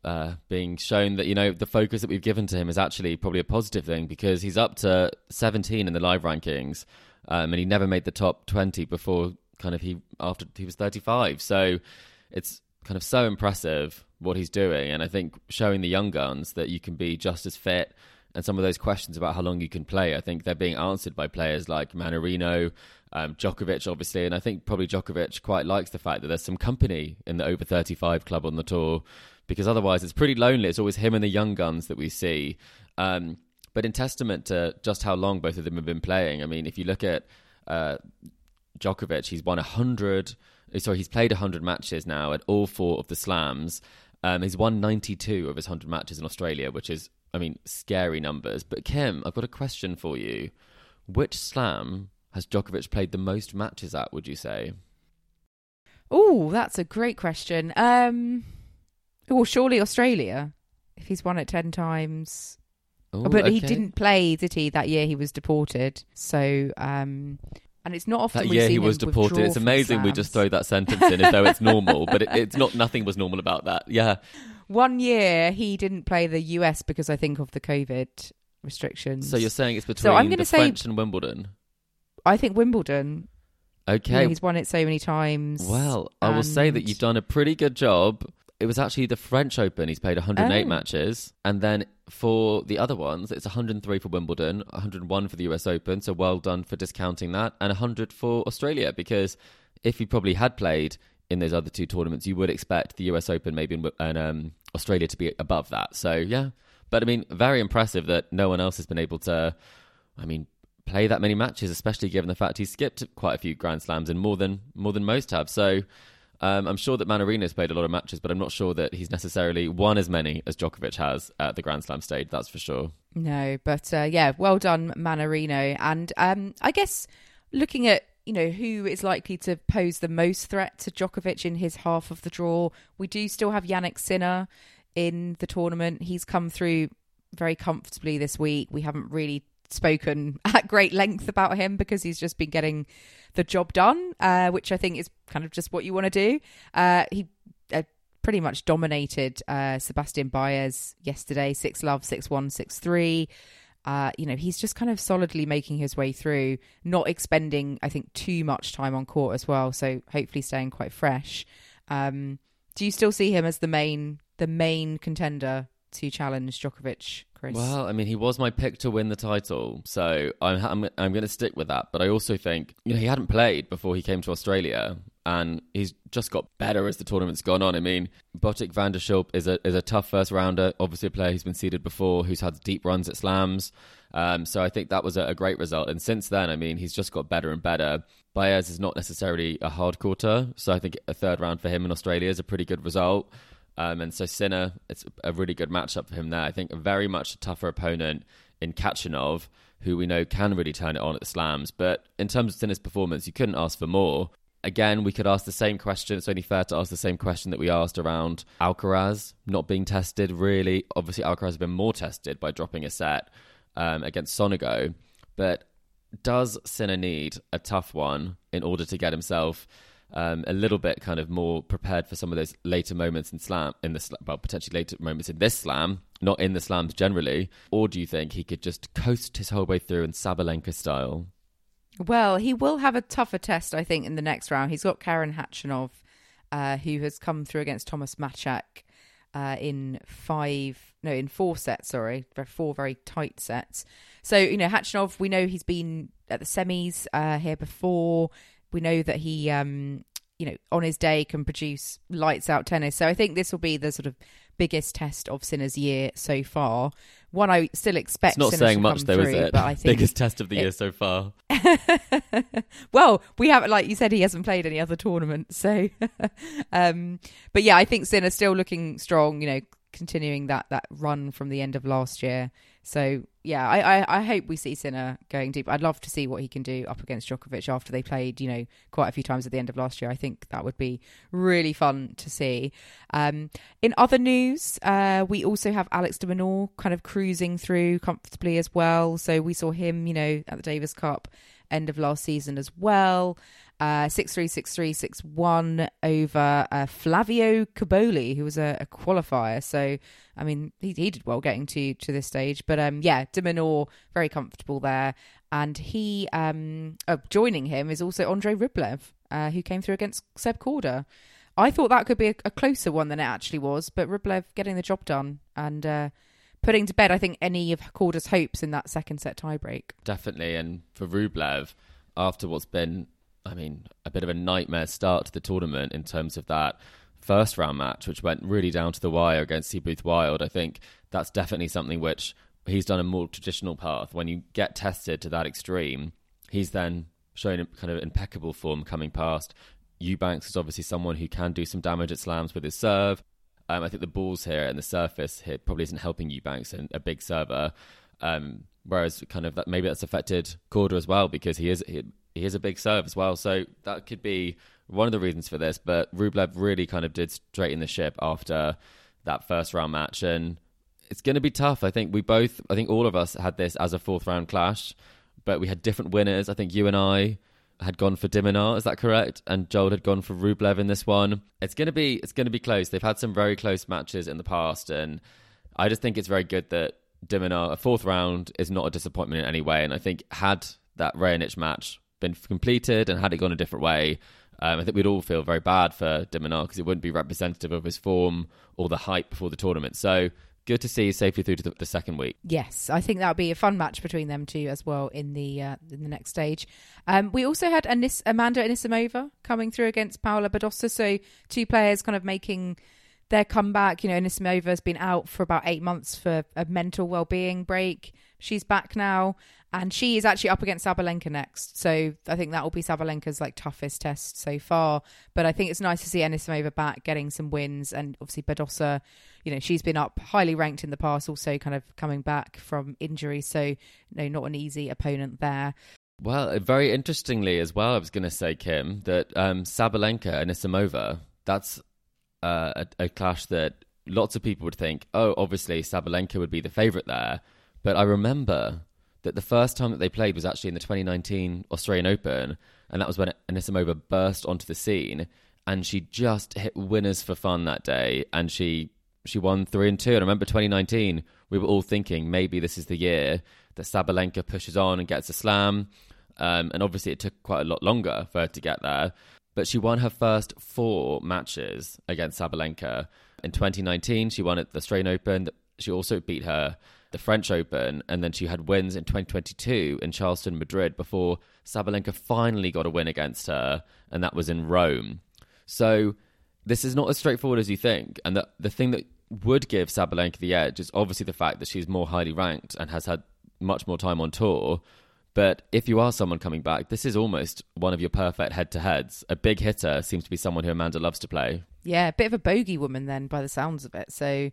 uh, being shown that, you know, the focus that we've given to him is actually probably a positive thing because he's up to 17 in the live rankings um, and he never made the top 20 before kind of he, after he was 35. So it's kind of so impressive what he's doing. And I think showing the young guns that you can be just as fit and some of those questions about how long you can play, I think they're being answered by players like Mannarino, um, Djokovic, obviously, and I think probably Djokovic quite likes the fact that there's some company in the over 35 club on the tour, because otherwise it's pretty lonely. It's always him and the young guns that we see. Um, but in testament to just how long both of them have been playing, I mean, if you look at uh, Djokovic, he's won 100, sorry, he's played 100 matches now at all four of the slams. Um, he's won 92 of his 100 matches in Australia, which is, I mean, scary numbers. But Kim, I've got a question for you. Which slam has Djokovic played the most matches at, would you say? Oh, that's a great question. Um, well, surely Australia, if he's won it ten times. Ooh, but he didn't play, did he? That year he was deported. So, um, and it's not often That year he was deported. It's amazing we just throw that sentence in as though it's normal, but it, it's not. Nothing was normal about that. Yeah, One year he didn't play the US because I think of the COVID restrictions. So you're saying it's between So I'm the say- French and Wimbledon? I think Wimbledon. You Okay. know, he's won it so many times. well, I will say that you've done a pretty good job. It was actually the French Open. He's played 108 Oh. matches, and then for the other ones, it's 103 for Wimbledon, 101 for the US Open. So well done for discounting that, and 100 for Australia. Because if he probably had played in those other two tournaments, you would expect the US Open maybe and, and um, Australia to be above that. So yeah, but I mean, very impressive that no one else has been able to. I mean, play that many matches, especially given the fact he skipped quite a few Grand Slams and more than more than most have. So um, I'm sure that Mannarino's played a lot of matches, but I'm not sure that he's necessarily won as many as Djokovic has at the Grand Slam stage. That's for sure. No, but uh, yeah, well done, Manarino. And um, I guess looking at you know who is likely to pose the most threat to Djokovic in his half of the draw, we do still have Jannik Sinner in the tournament. He's come through very comfortably this week. We haven't really spoken at great length about him because he's just been getting the job done, uh, which I think is kind of just what you want to do. Uh, he uh, pretty much dominated uh, Sebastian Baez yesterday, six love, six one, six three. Uh, you know, he's just kind of solidly making his way through, not expending, I think, too much time on court as well. So hopefully staying quite fresh. Um, do you still see him as the main, the main contender to challenge Djokovic, Chris? Well, I mean, he was my pick to win the title, so I'm I'm, I'm going to stick with that. But I also think you know he hadn't played before he came to Australia, and he's just got better as the tournament's gone on. I mean, Botic van de Zandschulp is a is a tough first rounder, obviously a player who's been seeded before, who's had deep runs at slams. Um, so I think that was a, a great result. And since then, I mean, he's just got better and better. Baez is not necessarily a hard quarter, so I think a third round for him in Australia is a pretty good result. Um, and so Sinner, it's a really good matchup for him there. I think very much a tougher opponent in Khachanov, who we know can really turn it on at the slams. But in terms of Sinner's performance, you couldn't ask for more. Again, we could ask the same question. It's only fair to ask the same question that we asked around Alcaraz not being tested. Really, obviously, Alcaraz has been more tested by dropping a set um, against Sonego. But does Sinner need a tough one in order to get himself um, a little bit kind of more prepared for some of those later moments in slam in the well potentially later moments in this slam, not in the slams generally, or do you think he could just coast his whole way through in Sabalenka style? Well, he will have a tougher test, I think, in the next round. He's got Karen Khachanov, uh, who has come through against Tomas Machac uh, in five, no, in four sets, sorry, four very tight sets. So, you know, Hachanov, we know he's been at the semis uh, here before. We know that he, um, you know, on his day can produce lights out tennis. So I think this will be the sort of biggest test of Sinner's year so far. One I still expect. It's not Sinner saying much though, through, is it? But I think Biggest test of the it- year so far. well, we haven't, like you said, he hasn't played any other tournaments. So, um, but yeah, I think Sinner's still looking strong. You know, continuing that that run from the end of last year. So yeah, I, I, I hope we see Sinner going deep. I'd love to see what he can do up against Djokovic after they played, you know, quite a few times at the end of last year. I think that would be really fun to see. Um, in other news, uh, we also have Alex de Minaur kind of cruising through comfortably as well. So we saw him, you know, at the Davis Cup end of last season as well. Uh, six three six three six one over uh, Flavio Cobolli, who was a, a, qualifier. So, I mean, he, he did well getting to to this stage. But um, yeah, de Minaur very comfortable there, and he um, uh, joining him is also Andre Rublev, uh, who came through against Seb Korda. I thought that could be a, a, closer one than it actually was, but Rublev getting the job done and uh, putting to bed, I think, any of Korda's hopes in that second set tiebreak. Definitely, and for Rublev, after what's been, I mean, a bit of a nightmare start to the tournament in terms of that first round match, which went really down to the wire against Seyboth Wild, I think that's definitely something which he's done a more traditional path. When you get tested to that extreme, he's then shown a kind of impeccable form coming past. Eubanks is obviously someone who can do some damage at slams with his serve. Um, I think the balls here and the surface here probably isn't helping Eubanks and a big server. Um, whereas kind of that maybe that's affected Korda as well because he is he, he is a big serve as well. So that could be one of the reasons for this. But Rublev really kind of did straighten the ship after that first round match, and it's going to be tough. I think we both, I think all of us had this as a fourth round clash, but we had different winners. I think you and I had gone for de Minaur, is that correct? And Joel had gone for Rublev in this one. It's gonna be it's gonna be close. They've had some very close matches in the past, and I just think it's very good that de Minaur, a fourth round, is not a disappointment in any way. And I think had that Raonic match been completed and had it gone a different way, um, I think we'd all feel very bad for de Minaur because it wouldn't be representative of his form or the hype before the tournament. So good to see safely through to the, the, second week. Yes, I think that would be a fun match between them two as well in the uh, in the next stage. Um, we also had Anis- Amanda Anisimova coming through against Paula Badosa, so two players kind of making their comeback. You know, Anisimova has been out for about eight months for a mental well-being break. She's back now, and she is actually up against Sabalenka next. So I think that will be Sabalenka's like toughest test so far. But I think it's nice to see Anisimova back, getting some wins, and obviously Badosa. You know, she's been up highly ranked in the past, also kind of coming back from injury. So, you know, not an easy opponent there. Well, very interestingly as well, I was going to say, Kim, that um, Sabalenka and Anisimova, that's uh, a, a clash that lots of people would think, oh, obviously Sabalenka would be the favourite there. But I remember that the first time that they played was actually in the 2019 Australian Open, and that was when Anisimova burst onto the scene, and she just hit winners for fun that day, and she she won three and two. And I remember 2019, we were all thinking maybe this is the year that Sabalenka pushes on and gets a slam, um, and obviously it took quite a lot longer for her to get there. But she won her first four matches against Sabalenka. In 2019, she won at the Australian Open. She also beat her the French Open, and then she had wins in 2022 in Charleston, Madrid, before Sabalenka finally got a win against her, and that was in Rome. So this is not as straightforward as you think. And the, the thing that would give Sabalenka the edge is obviously the fact that she's more highly ranked and has had much more time on tour. But if you are someone coming back, this is almost one of your perfect head to heads. A big hitter seems to be someone who Amanda loves to play. Yeah, a bit of a bogey woman then, by the sounds of it. So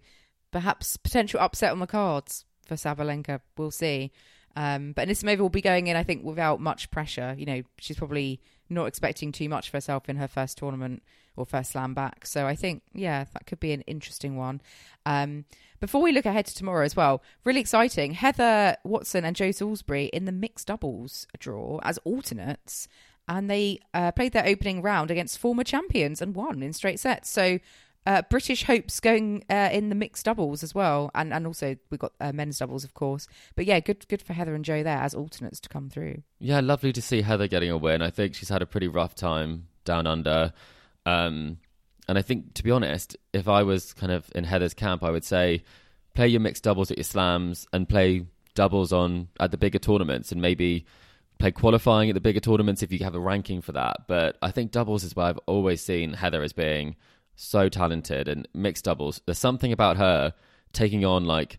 perhaps potential upset on the cards for Sabalenka. We'll see. Um, but Anisimova will be going in, I think, without much pressure. You know, she's probably not expecting too much of herself in her first tournament or first slam back. So I think, yeah, that could be an interesting one. Um, before we look ahead to tomorrow as well, really exciting. Heather Watson and Joe Salisbury in the mixed doubles draw as alternates. And they uh, played their opening round against former champions and won in straight sets. So uh, British hopes going uh, in the mixed doubles as well, and and also we've got uh, men's doubles, of course. But yeah, good good for Heather and Joe there as alternates to come through. Yeah, lovely to see Heather getting a win. I think she's had a pretty rough time down under, um, and I think to be honest, if I was kind of in Heather's camp, I would say play your mixed doubles at your slams and play doubles on at the bigger tournaments, and maybe play qualifying at the bigger tournaments if you have a ranking for that. But I think doubles is where I've always seen Heather as being so talented and mixed doubles. There's something about her taking on like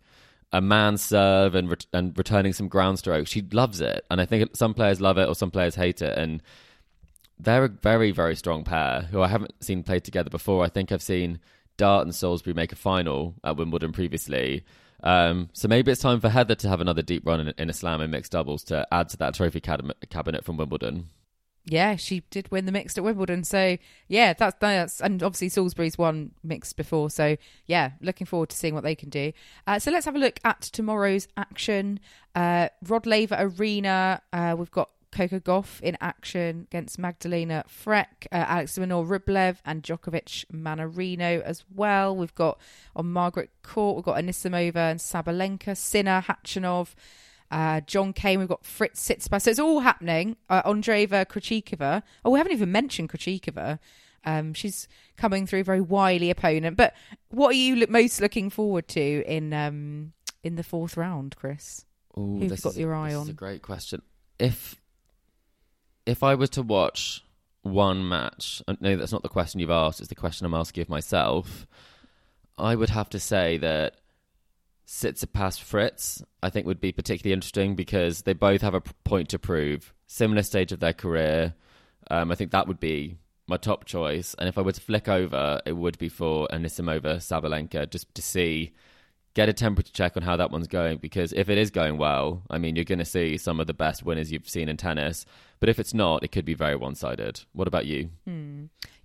a man serve and re- and returning some ground strokes. She loves it, and I think some players love it or some players hate it. And they're a very very strong pair who I haven't seen play together before. I think I've seen Dart and Salisbury make a final at Wimbledon previously. Um, so maybe it's time for Heather to have another deep run in, in a slam and mixed doubles to add to that trophy cabinet from Wimbledon. Yeah, she did win the mixed at Wimbledon. So yeah, that's that's and obviously Salisbury's won mixed before. So yeah, looking forward to seeing what they can do. Uh, so let's have a look at tomorrow's action. Uh, Rod Laver Arena. Uh, we've got Coco Gauff in action against Magdalena Frech, uh, Alex Minor Rublev, and Djokovic Mannarino as well. We've got on Margaret Court, we've got Anisimova and Sabalenka, Sinner, Khachanov. Uh, John Cain, we've got Fritz Tsitsipas. So it's all happening. Uh, Andreeva Krejcikova. Oh, we haven't even mentioned Krejcikova. Um, she's coming through, very wily opponent. But what are you most looking forward to in um, in the fourth round, Chris? Ooh, Who've this got is- your eye on? is a great question. If if I was to watch one match, no, that's not the question you've asked. It's the question I'm asking of myself. I would have to say that Tsitsipas Fritz, I think, would be particularly interesting because they both have a point to prove. Similar stage of their career. Um, I think that would be my top choice. And if I were to flick over, it would be for Anisimova Sabalenka, just to see, get a temperature check on how that one's going. Because if it is going well, I mean, you're going to see some of the best winners you've seen in tennis. But if it's not, it could be very one sided. What about you?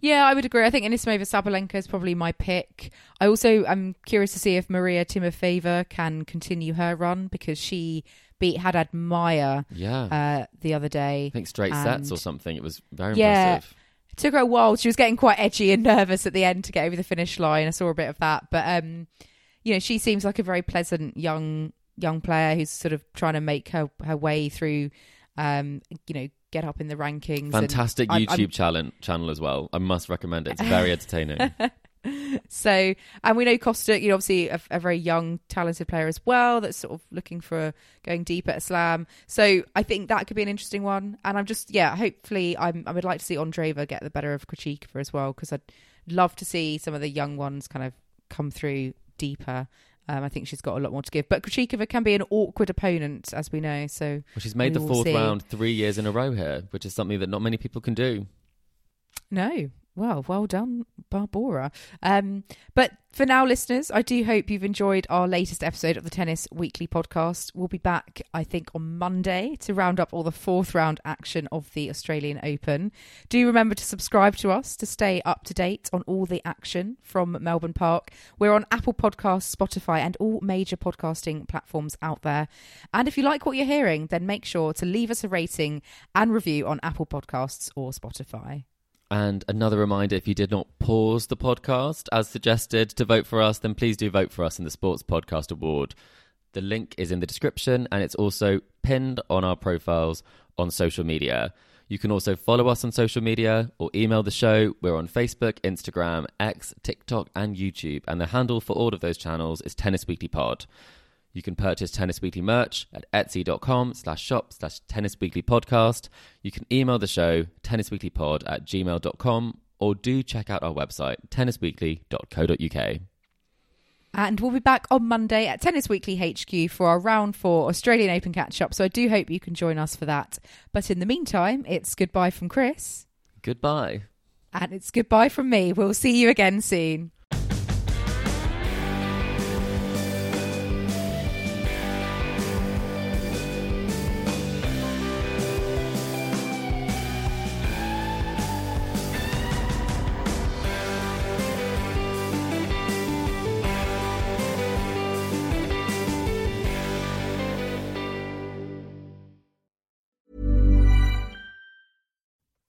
Yeah, I would agree. I think Anisimova Sabalenka is probably my pick. I also am curious to see if Maria Timofeeva can continue her run because she beat Haddad Maya Yeah. uh, the other day. I think straight sets or something. It was very Yeah. impressive. It took her a while. She was getting quite edgy and nervous at the end to get over the finish line. I saw a bit of that, but um, you know, she seems like a very pleasant young young player who's sort of trying to make her her way through. Um, you know, get up in the rankings. Fantastic I'm- YouTube I'm- channel channel as well. I must recommend it. It's very entertaining. So, and we know Costa, you know, obviously a, a very young, talented player as well. That's sort of looking for going deep at a slam. So, I think that could be an interesting one. And I'm just, yeah, hopefully, I'm, I would like to see Andreeva get the better of Krejcikova as well because I'd love to see some of the young ones kind of come through deeper. Um, I think she's got a lot more to give, but Krejcikova can be an awkward opponent, as we know. So, Well, she's made the fourth see. round three years in a row here, which is something that not many people can do. No. Well, well done, Barbara. Um, but for now, listeners, I do hope you've enjoyed our latest episode of the Tennis Weekly podcast. We'll be back, I think, on Monday to round up all the fourth round action of the Australian Open. Do remember to subscribe to us to stay up to date on all the action from Melbourne Park. We're on Apple Podcasts, Spotify, and all major podcasting platforms out there. And if you like what you're hearing, then make sure to leave us a rating and review on Apple Podcasts or Spotify. And another reminder if you did not pause the podcast as suggested to vote for us, then please do vote for us in the Sports Podcast Award. The link is in the description and it's also pinned on our profiles on social media. You can also follow us on social media or email the show. We're on Facebook, Instagram, X, TikTok, and YouTube. And the handle for all of those channels is Tennis Weekly Pod. You can purchase Tennis Weekly merch at etsy.com slash shop slash tennis weekly podcast. You can email the show tennisweeklypod at gmail.com or do check out our website tennisweekly.co.uk. And we'll be back on Monday at Tennis Weekly HQ for our round four Australian Open catch up. So I do hope you can join us for that. But in the meantime, it's goodbye from Chris Goodbye. and it's goodbye from me. We'll see you again soon.